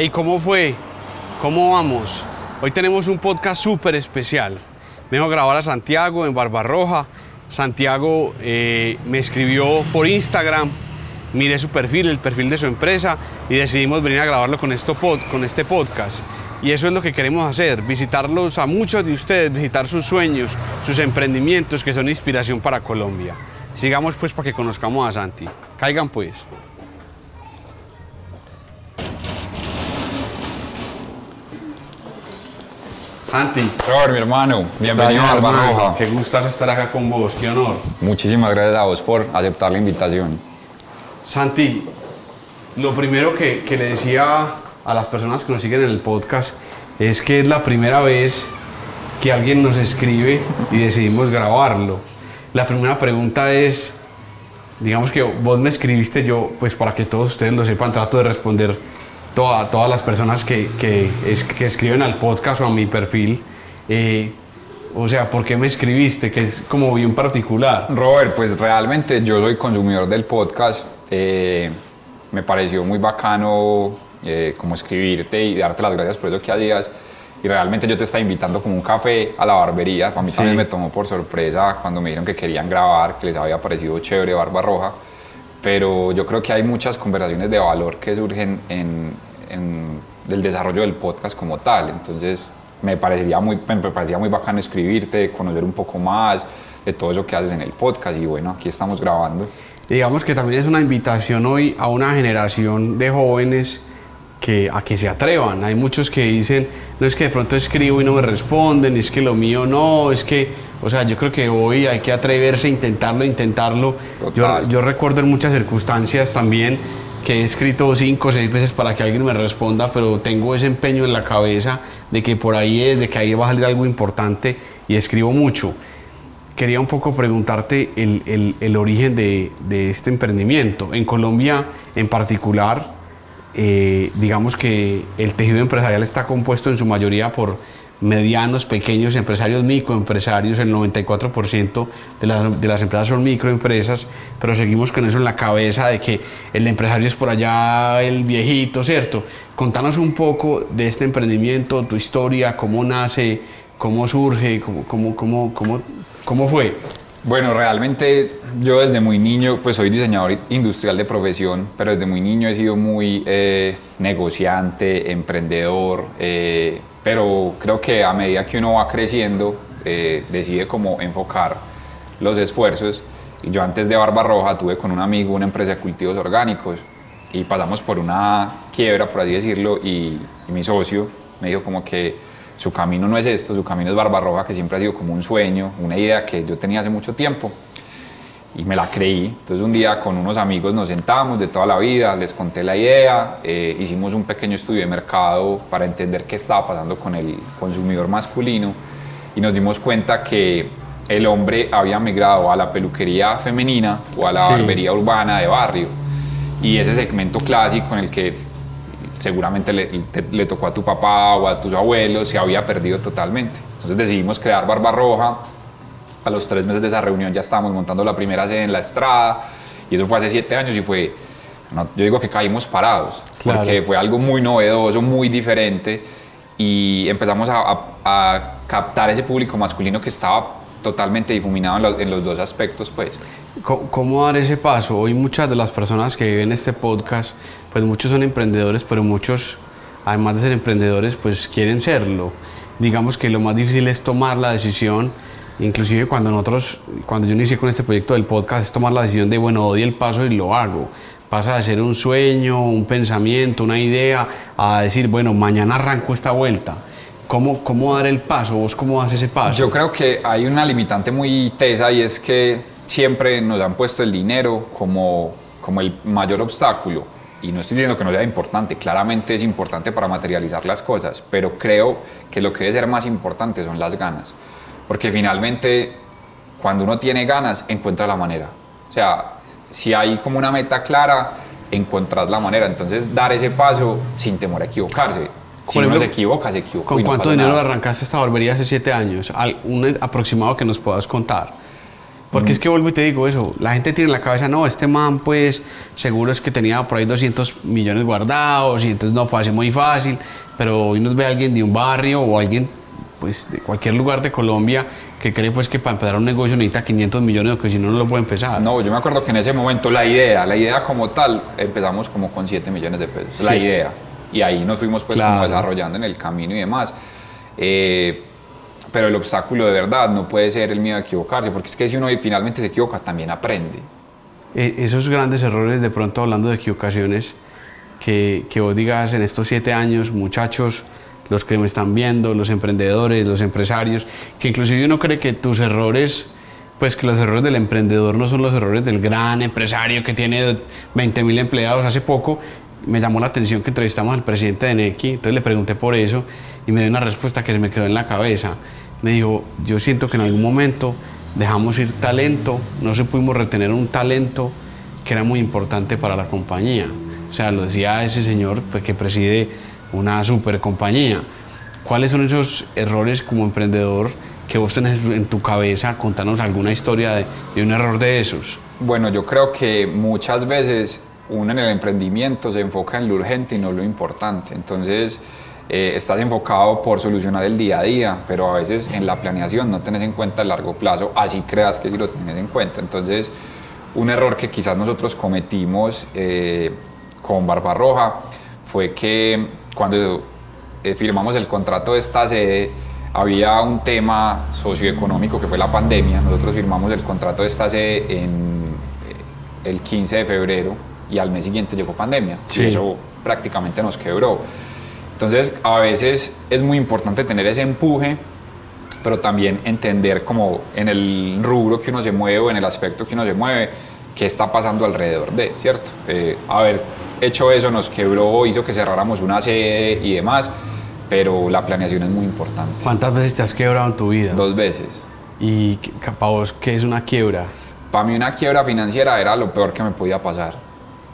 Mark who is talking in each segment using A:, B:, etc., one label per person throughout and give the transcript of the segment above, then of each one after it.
A: Hey, ¿cómo fue? ¿Cómo vamos? Hoy tenemos un podcast súper especial. Vengo a grabar a Santiago en Barbarroja. Santiago eh, me escribió por Instagram, miré su perfil, el perfil de su empresa y decidimos venir a grabarlo con, esto con este podcast. Y eso es lo que queremos hacer, visitarlos a muchos de ustedes, visitar sus sueños, sus emprendimientos que son inspiración para Colombia. Sigamos pues para que conozcamos a Santi. Caigan pues. Santi.
B: Robert, mi hermano, bienvenido a Barbarroja.
A: Qué gustazo estar acá con vos, qué honor.
B: Muchísimas gracias a vos por aceptar la invitación.
A: Santi, lo primero que, que, le decía a las personas que nos siguen en el podcast es que es la primera vez que alguien nos escribe y decidimos grabarlo. La primera pregunta es, digamos que vos me escribiste yo, pues para que todos ustedes lo sepan, trato de responder toda, todas las personas que, que, es, que, escriben al podcast o a mi perfil. Eh, o sea, ¿por qué me escribiste? Que es como bien particular.
B: Robert, pues realmente yo soy consumidor del podcast. Eh, me pareció muy bacano eh, como escribirte y darte las gracias por eso que hacías. Y realmente yo te estaba invitando como un café a la barbería. A mí sí. también me tomó por sorpresa cuando me dijeron que querían grabar, que les había parecido chévere Barba Roja. Pero yo creo que hay muchas conversaciones de valor que surgen en, en, desarrollo del podcast como tal. Entonces me parecería, muy, me parecía muy bacano escribirte, conocer un poco más de todo eso que haces en el podcast y bueno, aquí estamos grabando.
A: Digamos que también es una invitación hoy a una generación de jóvenes que, a que se atrevan. Hay muchos que dicen, no es que de pronto escribo y no me responden, es que lo mío no, es que, o sea, yo creo que hoy hay que atreverse a intentarlo, intentarlo. Yo, yo recuerdo en muchas circunstancias también que he escrito cinco o seis veces para que alguien me responda, pero tengo ese empeño en la cabeza de que por ahí es, de que ahí va a salir algo importante y escribo mucho. Quería un poco preguntarte el, el, el origen de, de, este emprendimiento. En Colombia en particular, eh, digamos que el tejido empresarial está compuesto en su mayoría por medianos, pequeños empresarios, microempresarios, el 94% de las, de las empresas son microempresas, pero seguimos con eso en la cabeza de que el empresario es por allá el viejito, ¿cierto? Contanos un poco de este emprendimiento, tu historia, cómo nace, cómo surge, cómo, cómo, cómo, cómo, cómo fue.
B: Bueno, realmente yo desde muy niño, pues soy diseñador industrial de profesión, pero desde muy niño he sido muy eh, negociante, emprendedor, eh, pero creo que a medida que uno va creciendo, eh, decide cómo enfocar los esfuerzos. Y yo antes de Barbarroja tuve con un amigo una empresa de cultivos orgánicos y pasamos por una quiebra, por así decirlo, y, y mi socio me dijo como que su camino no es esto, su camino es Barbarroja, que siempre ha sido como un sueño, una idea que yo tenía hace mucho tiempo y me la creí. Entonces un día con unos amigos nos sentamos de toda la vida, les conté la idea, eh, hicimos un pequeño estudio de mercado para entender qué estaba pasando con el consumidor masculino y nos dimos cuenta que el hombre había migrado a la peluquería femenina o a la sí. barbería urbana de barrio y ese segmento clásico en el que seguramente le, te, le, tocó a tu papá o a tus abuelos, se había perdido totalmente. Entonces decidimos crear Barbarroja. A los tres meses de esa reunión ya estábamos montando la primera sede en la estrada y eso fue hace siete años y fue, no, yo digo que caímos parados, claro. porque fue algo muy novedoso, muy diferente y empezamos a, a, a, captar ese público masculino que estaba totalmente difuminado en los, en los dos aspectos. Pues.
A: ¿Cómo dar ese paso? Hoy muchas de las personas que ven este podcast pues muchos son emprendedores, pero muchos, además de ser emprendedores, pues quieren serlo. Digamos que lo más difícil es tomar la decisión, inclusive cuando nosotros, cuando yo inicié con este proyecto del podcast, es tomar la decisión de, bueno, doy el paso y lo hago. Pasa de ser un sueño, un pensamiento, una idea, a decir, bueno, mañana arranco esta vuelta. ¿Cómo, ¿Cómo dar el paso? ¿Vos cómo das ese paso?
B: Yo creo que hay una limitante muy tesa y es que siempre nos han puesto el dinero como, como el mayor obstáculo y no estoy diciendo que no sea importante, claramente es importante para materializar las cosas, pero creo que lo que debe ser más importante son las ganas, porque finalmente cuando uno tiene ganas encuentra la manera, o sea, si hay como una meta clara, encontrás la manera, entonces dar ese paso sin temor a equivocarse. Si ejemplo, uno se equivoca, se equivoca.
A: ¿Con
B: no
A: cuánto dinero nada. arrancaste esta barbería hace siete años? Un aproximado que nos puedas contar. Porque es que vuelvo y te digo eso, la gente tiene en la cabeza, no, este man pues seguro es que tenía por ahí 200 millones guardados y entonces no puede muy fácil, pero hoy nos ve alguien de un barrio o alguien pues de cualquier lugar de Colombia que cree pues que para empezar un negocio necesita 500 millones o que si no no lo puede empezar.
B: No, yo me acuerdo que en ese momento la idea, la idea como tal, empezamos como con 7 millones de pesos, la idea. Y ahí nos fuimos pues como desarrollando en el camino y demás. Eh, pero el obstáculo de verdad no puede ser el miedo a equivocarse, porque es que si uno finalmente se equivoca, también aprende.
A: E, esos grandes errores, de pronto hablando de equivocaciones, que, que vos digas en estos siete años, muchachos, los que me están viendo, los emprendedores, los empresarios, que inclusive uno cree que tus errores, pues que los errores del emprendedor no son los errores del gran empresario que tiene 20 mil empleados. Hace poco me llamó la atención que entrevistamos al presidente de Neki, entonces le pregunté por eso y me dio una respuesta que se me quedó en la cabeza. Me dijo, yo siento que en algún momento dejamos ir talento, no se pudimos retener un talento que era muy importante para la compañía. O sea, lo decía ese señor pues, que preside una super compañía. ¿Cuáles son esos errores como emprendedor que vos tenés en tu cabeza? Contanos alguna historia de, de un error de esos.
B: Bueno, yo creo que muchas veces uno en el emprendimiento se enfoca en lo urgente y no lo importante. Entonces, eh, estás enfocado por solucionar el día a día, pero a veces en la planeación no tenés en cuenta el largo plazo, así creas que sí lo tenés en cuenta. Entonces, un error que quizás nosotros cometimos eh, con Barbarroja fue que cuando eh, firmamos el contrato de esta sede, había un tema socioeconómico que fue la pandemia. Nosotros firmamos el contrato de esta sede en el 15 de febrero y al mes siguiente llegó pandemia. Y eso prácticamente nos quebró. Entonces, a veces es muy importante tener ese empuje, pero también entender como en el rubro que uno se mueve o en el aspecto que uno se mueve, qué está pasando alrededor de, ¿cierto? Eh, haber hecho eso nos quebró, hizo que cerráramos una sede y demás, pero la planeación es muy importante.
A: ¿Cuántas veces te has quebrado en tu vida?
B: Dos veces.
A: ¿Y para vos qué es una quiebra?
B: Para mí una quiebra financiera era lo peor que me podía pasar,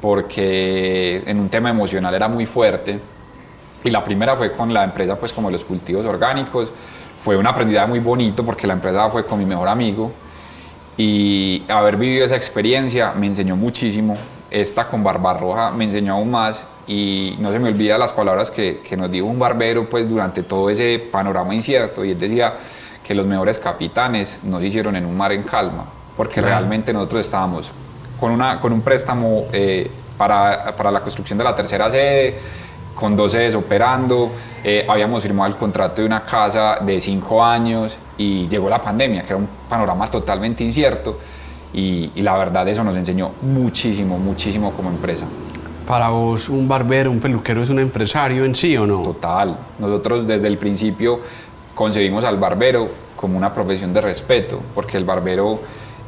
B: porque en un tema emocional era muy fuerte. Y la primera fue con la empresa, pues como los cultivos orgánicos. Fue un aprendizaje muy bonito porque la empresa fue con mi mejor amigo. Y haber vivido esa experiencia me enseñó muchísimo. Esta con Barbarroja me enseñó aún más y no se me olvida las palabras que, que nos dijo un barbero pues durante todo ese panorama incierto. Y él decía que los mejores capitanes no se hicieron en un mar en calma porque realmente nosotros estábamos con, una, con un préstamo eh, para, para, la construcción de la tercera sede, con dos sedes operando, eh, habíamos firmado el contrato de una casa de cinco años y llegó la pandemia, que era un panorama totalmente incierto y, y la verdad eso nos enseñó muchísimo, muchísimo como empresa.
A: Para vos, un barbero, un peluquero es un empresario en sí o no?
B: Total. Nosotros desde el principio concebimos al barbero como una profesión de respeto, porque el barbero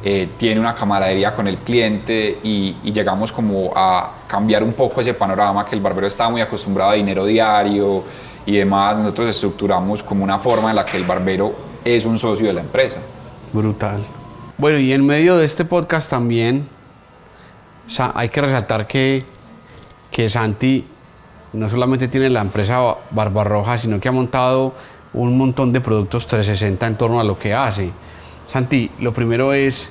B: eh, tiene una camaradería con el cliente y, llegamos como a cambiar un poco ese panorama que el barbero estaba muy acostumbrado a dinero diario y demás. Nosotros estructuramos como una forma en la que el barbero es un socio de la empresa.
A: Brutal. Bueno, y en medio de este podcast también hay que resaltar que, que Santi no solamente tiene la empresa Barbarroja, sino que ha montado un montón de productos 360 en torno a lo que hace Santi, lo primero es,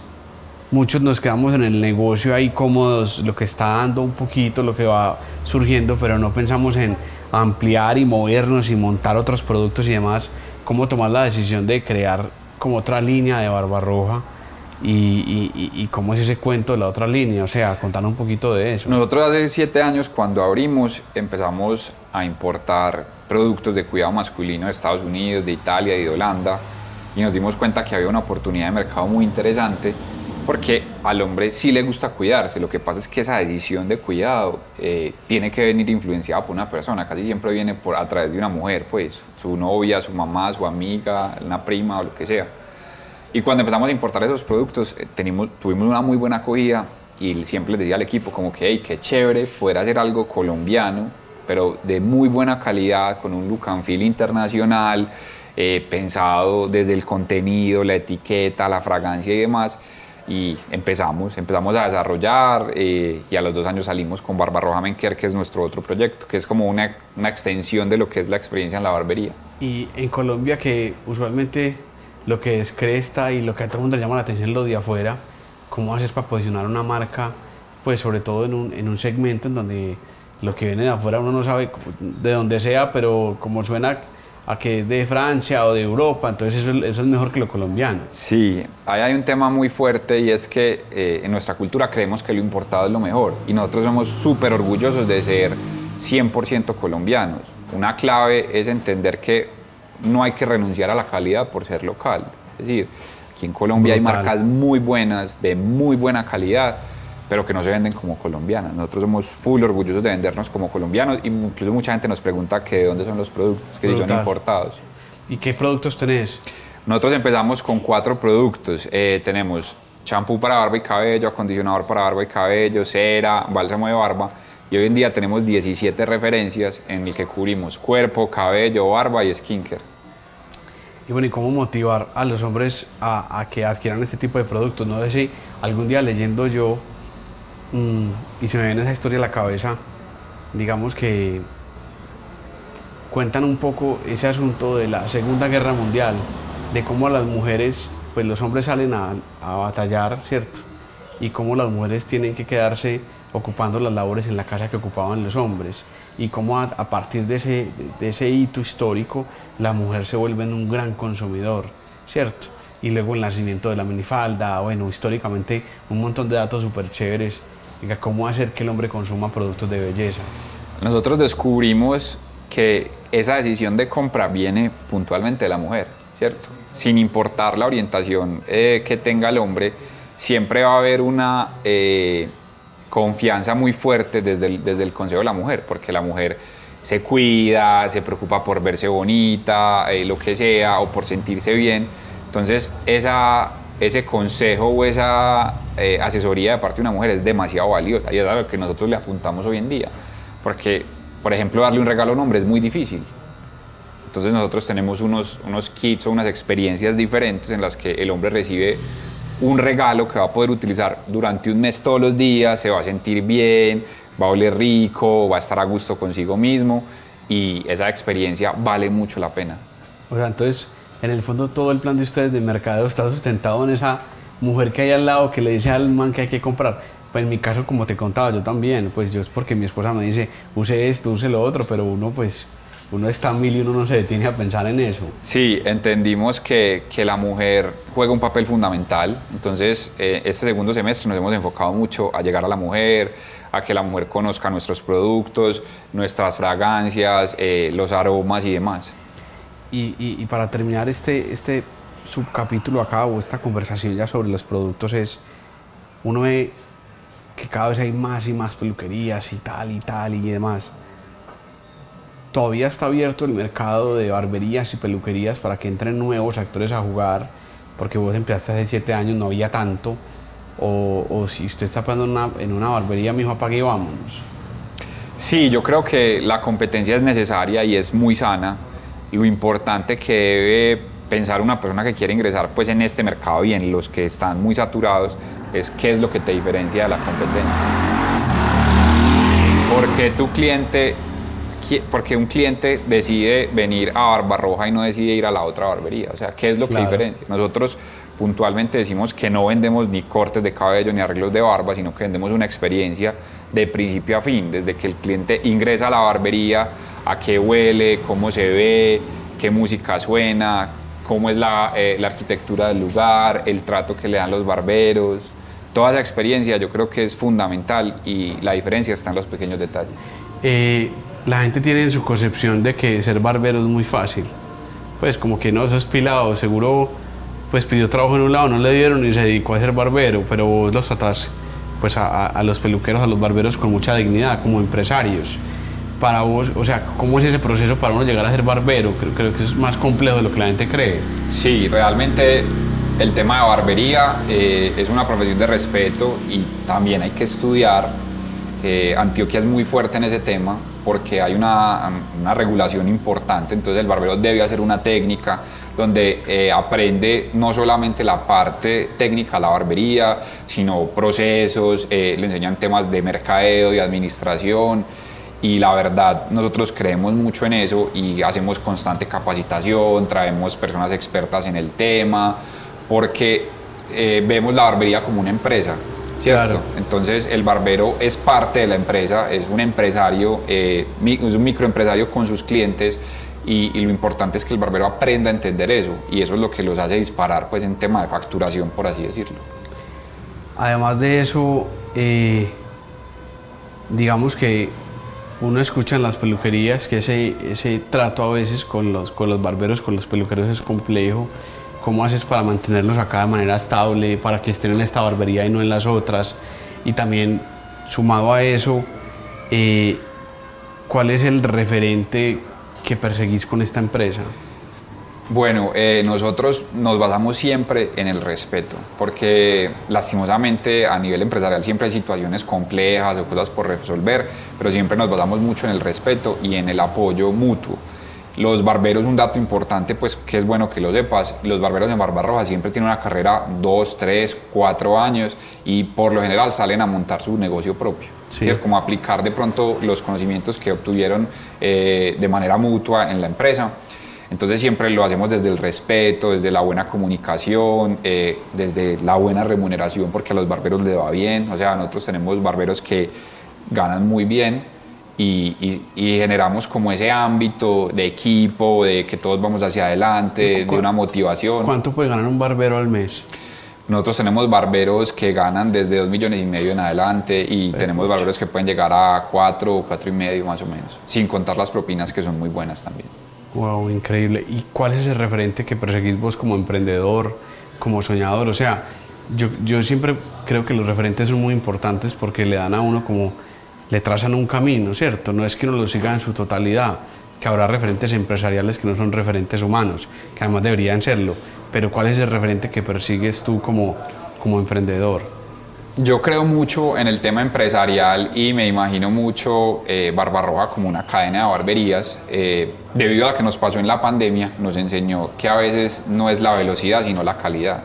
A: muchos nos quedamos en el negocio ahí cómodos, lo que está dando un poquito, lo que va surgiendo, pero no pensamos en ampliar y movernos y montar otros productos y demás. ¿Cómo tomar la decisión de crear como otra línea de Barbarroja? Y, y, y, cómo es ese cuento de la otra línea, o sea, contanos un poquito de eso.
B: Nosotros hace siete años cuando abrimos empezamos a importar productos de cuidado masculino de Estados Unidos, de Italia y de Holanda y nos dimos cuenta que había una oportunidad de mercado muy interesante porque al hombre sí le gusta cuidarse, lo que pasa es que esa decisión de cuidado eh, tiene que venir influenciada por una persona, casi siempre viene por, a través de una mujer, pues su novia, su mamá, su amiga, una prima o lo que sea. Y cuando empezamos a importar esos productos, eh, tenimos, tuvimos una muy buena acogida y siempre les decía al equipo como que, hey, qué chévere poder hacer algo colombiano, pero de muy buena calidad, con un look and feel internacional, eh, pensado desde el contenido, la etiqueta, la fragancia y demás. Y empezamos, empezamos a desarrollar eh, y a los dos años salimos con Barbarroja Menker, que es nuestro otro proyecto, que es como una, una extensión de lo que es la experiencia en la barbería.
A: Y en Colombia, que usualmente lo que es Cresta y lo que a todo el mundo le llama la atención lo de afuera, ¿cómo haces para posicionar una marca, pues sobre todo en un, en un segmento en donde lo que viene de afuera uno no sabe de dónde sea, pero como suena a que es de Francia o de Europa, entonces eso, eso, es mejor que lo colombiano.
B: Sí, ahí hay un tema muy fuerte y es que eh, en nuestra cultura creemos que lo importado es lo mejor y nosotros somos súper orgullosos de ser 100% colombianos. Una clave es entender que no hay que renunciar a la calidad por ser local. Es decir, aquí en Colombia hay marcas muy buenas, de muy buena calidad, pero que no se venden como colombianas. Nosotros somos full orgullosos de vendernos como colombianos y incluso mucha gente nos pregunta que de dónde son los productos, que si son importados.
A: ¿Y qué productos tenés?
B: Nosotros empezamos con cuatro productos. Eh, tenemos champú para barba y cabello, acondicionador para barba y cabello, cera, bálsamo de barba. Y hoy en día tenemos 17 referencias en el que cubrimos cuerpo, cabello, barba y skincare.
A: Y bueno, ¿y cómo motivar a los hombres a, a que adquieran este tipo de productos? No sé si algún día leyendo yo Mm, y se me viene esa historia a la cabeza, digamos que cuentan un poco ese asunto de la Segunda Guerra Mundial, de cómo las mujeres, pues los hombres salen a, batallar, ¿cierto? Y cómo las mujeres tienen que quedarse ocupando las labores en la casa que ocupaban los hombres y cómo a, partir de ese, de ese hito histórico la mujer se vuelve un gran consumidor, ¿cierto? Y luego el nacimiento de la minifalda, bueno, históricamente un montón de datos súper chéveres ¿cómo hacer que el hombre consuma productos de belleza?
B: Nosotros descubrimos que esa decisión de compra viene puntualmente de la mujer, ¿cierto? Sin importar la orientación eh, que tenga el hombre, siempre va a haber una eh, confianza muy fuerte desde el, desde el consejo de la mujer, porque la mujer se cuida, se preocupa por verse bonita, eh, lo que sea, o por sentirse bien. Entonces, esa ese consejo o esa eh, asesoría de parte de una mujer es demasiado valiosa y es algo que nosotros le apuntamos hoy en día. Porque, por ejemplo, darle un regalo a un hombre es muy difícil. Entonces nosotros tenemos unos, unos kits o unas experiencias diferentes en las que el hombre recibe un regalo que va a poder utilizar durante un mes todos los días, se va a sentir bien, va a oler rico, va a estar a gusto consigo mismo y esa experiencia vale mucho la pena.
A: O sea, entonces en el fondo todo el plan de ustedes de mercado está sustentado en esa mujer que hay al lado que le dice al man que hay que comprar. Pues en mi caso, como te contaba, yo también, pues yo es porque mi esposa me dice, use esto, use lo otro, pero uno pues, uno está mil y uno no se detiene a pensar en eso.
B: Sí, entendimos que, que la mujer juega un papel fundamental, entonces eh, este segundo semestre nos hemos enfocado mucho a llegar a la mujer, a que la mujer conozca nuestros productos, nuestras fragancias, eh, los aromas y demás.
A: Y, para terminar este, este subcapítulo acá o esta conversación ya sobre los productos es, uno ve que cada vez hay más y más peluquerías y tal y tal y demás. Todavía está abierto el mercado de barberías y peluquerías para que entren nuevos actores a jugar, porque vos empezaste hace siete años, no había tanto. O, si usted está pagando en una barbería, mi hijo apague y vámonos.
B: Sí, yo creo que la competencia es necesaria y es muy sana lo importante que debe pensar una persona que quiere ingresar pues en este mercado y en los que están muy saturados es qué es lo que te diferencia de la competencia. Porque tu cliente, porque un cliente decide venir a Barbarroja y no decide ir a la otra barbería, o sea, ¿qué es lo que diferencia? Nosotros puntualmente decimos que no vendemos ni cortes de cabello ni arreglos de barba, sino que vendemos una experiencia de principio a fin, desde que el cliente ingresa a la barbería a qué huele, cómo se ve, qué música suena, cómo es la, eh, la, arquitectura del lugar, el trato que le dan los barberos. Toda esa experiencia yo creo que es fundamental y la diferencia está en los pequeños detalles.
A: Eh, la gente tiene en su concepción de que ser barbero es muy fácil. Pues como que no, eso es pilado, seguro pues pidió trabajo en un lado, no le dieron y se dedicó a ser barbero, pero vos los tratás pues a, los peluqueros, a los barberos con mucha dignidad, como empresarios para vos, o sea, cómo es ese proceso para uno llegar a ser barbero? Creo, creo, que es más complejo de lo que la gente cree.
B: Sí, realmente el tema de barbería eh, es una profesión de respeto y también hay que estudiar. Eh, Antioquia es muy fuerte en ese tema porque hay una, una, regulación importante, entonces el barbero debe hacer una técnica donde eh, aprende no solamente la parte técnica la barbería, sino procesos, le enseñan temas de mercadeo y administración y la verdad nosotros creemos mucho en eso y hacemos constante capacitación, traemos personas expertas en el tema, porque eh, vemos la barbería como una empresa, ¿cierto? Entonces el barbero es parte de la empresa, es un empresario, eh, es un microempresario con sus clientes y, lo importante es que el barbero aprenda a entender eso y eso es lo que los hace disparar pues en tema de facturación, por así decirlo.
A: Además de eso, eh, digamos que uno escucha en las peluquerías que ese, ese trato a veces con los, con los barberos, con los peluqueros es complejo. ¿Cómo haces para mantenerlos acá de manera estable, para que estén en esta barbería y no en las otras? Y también, sumado a eso, eh, ¿cuál es el referente que perseguís con esta empresa?
B: Bueno, eh, nosotros nos basamos siempre en el respeto, porque lastimosamente a nivel empresarial siempre hay situaciones complejas o cosas por resolver, pero siempre nos basamos mucho en el respeto y en el apoyo mutuo. Los barberos, un dato importante, pues que es bueno que lo sepas, los barberos en Barbarroja siempre tienen una carrera dos, tres, cuatro años y por lo general salen a montar su negocio propio. Sí. Como aplicar de pronto los conocimientos que obtuvieron eh, de manera mutua en la empresa. Entonces siempre lo hacemos desde el respeto, desde la buena comunicación, eh, desde la buena remuneración, porque a los barberos les va bien. O sea, nosotros tenemos barberos que ganan muy bien y, generamos como ese ámbito de equipo, de que todos vamos hacia adelante, de una motivación.
A: ¿Cuánto puede ganar un barbero al mes?
B: Nosotros tenemos barberos que ganan desde 2 millones y medio en adelante y tenemos barberos que pueden llegar a 4 o 4 y medio más o menos, sin contar las propinas que son muy buenas también.
A: Wow, increíble. ¿Y cuál es el referente que perseguís vos como emprendedor, como soñador? O sea, yo, yo siempre creo que los referentes son muy importantes porque le dan a uno como, le trazan un camino, ¿cierto? No es que uno lo siga en su totalidad, que habrá referentes empresariales que no son referentes humanos, que además deberían serlo, pero ¿cuál es el referente que persigues tú como, como emprendedor?
B: Yo creo mucho en el tema empresarial y me imagino mucho eh, Barbarroja como una cadena de barberías. Eh, debido a lo que nos pasó en la pandemia, nos enseñó que a veces no es la velocidad, sino la calidad.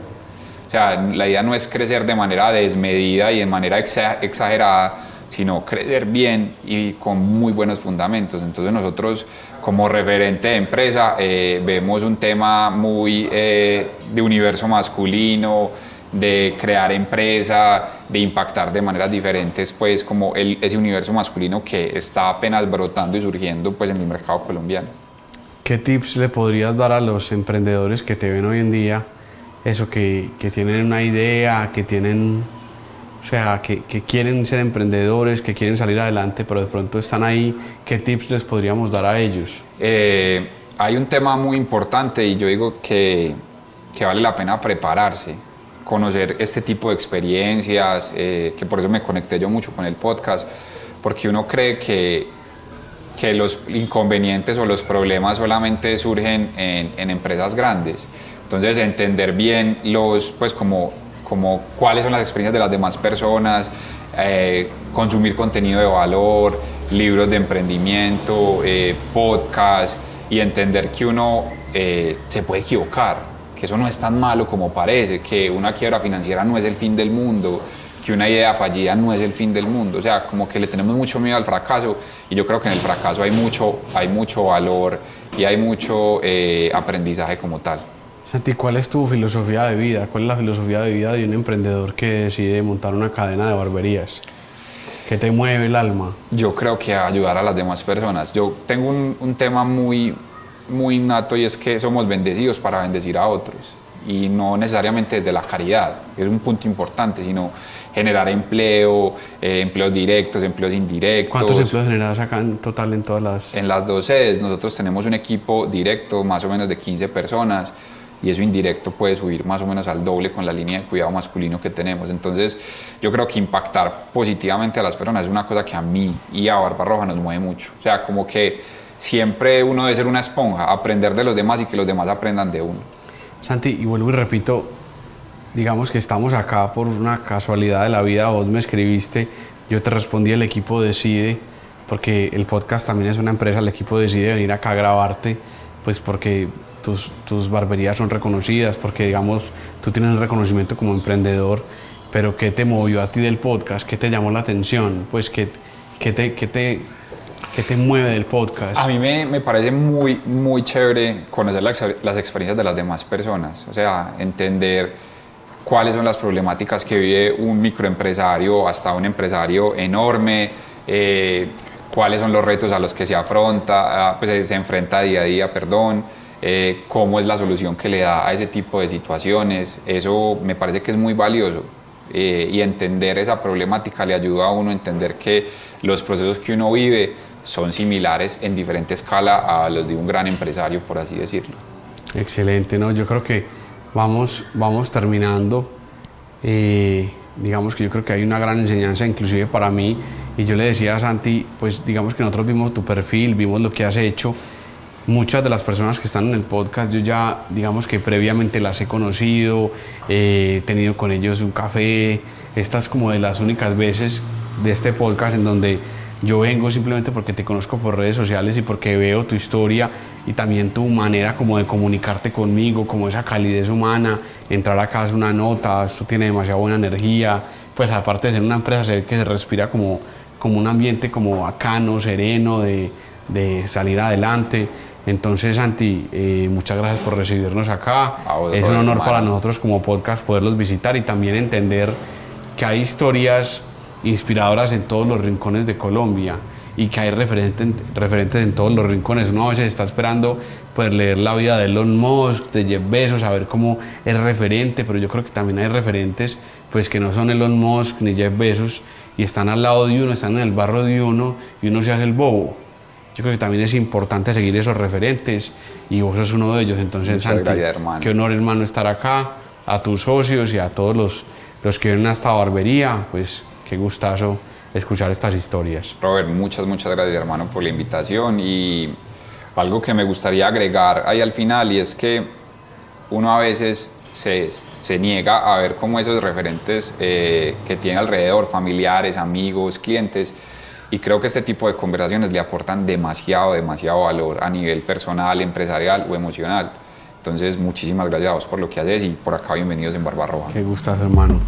B: O sea, la idea no es crecer de manera desmedida y de manera exagerada, sino crecer bien y con muy buenos fundamentos. Entonces nosotros como referente de empresa eh, vemos un tema muy eh, de universo masculino, de crear empresa, de impactar de maneras diferentes, pues como el, ese universo masculino que está apenas brotando y surgiendo pues en el mercado colombiano.
A: ¿Qué tips le podrías dar a los emprendedores que te ven hoy en día? Eso, que, que tienen una idea, que tienen, o sea, que, que, quieren ser emprendedores, que quieren salir adelante, pero de pronto están ahí. ¿Qué tips les podríamos dar a ellos?
B: Eh, hay un tema muy importante y yo digo que, que vale la pena prepararse conocer este tipo de experiencias, eh, que por eso me conecté yo mucho con el podcast, porque uno cree que, que los inconvenientes o los problemas solamente surgen en, en, empresas grandes. Entonces, entender bien los, pues como, como cuáles son las experiencias de las demás personas, eh, consumir contenido de valor, libros de emprendimiento, eh, podcast y entender que uno se puede equivocar que eso no es tan malo como parece, que una quiebra financiera no es el fin del mundo, que una idea fallida no es el fin del mundo. O sea, como que le tenemos mucho miedo al fracaso y yo creo que en el fracaso hay mucho, hay mucho valor y hay mucho eh, aprendizaje como tal.
A: Santi, ¿cuál es tu filosofía de vida? ¿Cuál es la filosofía de vida de un emprendedor que decide montar una cadena de barberías? ¿Qué te mueve el alma?
B: Yo creo que ayudar a las demás personas. Yo tengo un, un tema muy, muy innato y es que somos bendecidos para bendecir a otros y no necesariamente desde la caridad, es un punto importante, sino generar empleo, eh, empleos directos, empleos indirectos.
A: ¿Cuántos empleos generas acá en total en todas las...?
B: En las dos sedes nosotros tenemos un equipo directo más o menos de 15 personas y eso indirecto puede subir más o menos al doble con la línea de cuidado masculino que tenemos. Entonces yo creo que impactar positivamente a las personas es una cosa que a mí y a Barbarroja nos mueve mucho. O sea, como que siempre uno debe ser una esponja, aprender de los demás y que los demás aprendan de uno.
A: Santi, y vuelvo y repito, digamos que estamos acá por una casualidad de la vida, vos me escribiste, yo te respondí, el equipo decide, porque el podcast también es una empresa, el equipo decide venir acá a grabarte, pues porque tus, tus barberías son reconocidas, porque digamos, tú tienes un reconocimiento como emprendedor, pero ¿qué te movió a ti del podcast? ¿Qué te llamó la atención? Pues, ¿qué, qué te, qué te ¿Qué te mueve del podcast?
B: A mí me, me parece muy, muy chévere conocer las, las experiencias de las demás personas, o sea, entender cuáles son las problemáticas que vive un microempresario hasta un empresario enorme, eh, cuáles son los retos a los que se afronta, ah, pues se enfrenta día a día, perdón, eh, cómo es la solución que le da a ese tipo de situaciones. Eso me parece que es muy valioso. Eh, y entender esa problemática le ayuda a uno a entender que los procesos que uno vive son similares en diferente escala a los de un gran empresario, por así decirlo.
A: Excelente, ¿no? Yo creo que vamos, vamos terminando. Eh, digamos que yo creo que hay una gran enseñanza, inclusive para mí, y yo le decía a Santi, pues digamos que nosotros vimos tu perfil, vimos lo que has hecho. Muchas de las personas que están en el podcast, yo ya, digamos que previamente las he conocido, he tenido con ellos un café. Esta es como de las únicas veces de este podcast en donde yo vengo simplemente porque te conozco por redes sociales y porque veo tu historia y también tu manera como de comunicarte conmigo, como esa calidez humana. Entrar acá es una nota, esto tiene demasiada buena energía. Pues aparte de ser una empresa, se que se respira como, como un ambiente como bacano, sereno, de, de salir adelante. Entonces, Santi, eh, muchas gracias por recibirnos acá. es un honor para nosotros como podcast poderlos visitar y también entender que hay historias inspiradoras en todos los rincones de Colombia y que hay referentes, referentes en todos los rincones. Uno a veces está esperando poder leer la vida de Elon Musk, de Jeff Bezos, saber cómo es referente, pero yo creo que también hay referentes pues que no son Elon Musk ni Jeff Bezos y están al lado de uno, están en el barro de uno y uno se hace el bobo. Yo creo que también es importante seguir esos referentes y vos sos uno de ellos. Entonces, Santi, qué honor hermano estar acá, a tus socios y a todos los, los que vienen a esta barbería, pues qué gustazo escuchar estas historias.
B: Robert, muchas, muchas gracias hermano por la invitación y algo que me gustaría agregar ahí al final y es que uno a veces se, se niega a ver cómo esos referentes eh, que tiene alrededor, familiares, amigos, clientes, y creo que este tipo de conversaciones le aportan demasiado, demasiado valor a nivel personal, empresarial o emocional. Entonces, muchísimas gracias por lo que haces y por acá bienvenidos en Barbarroja.
A: Qué gusto, hermano.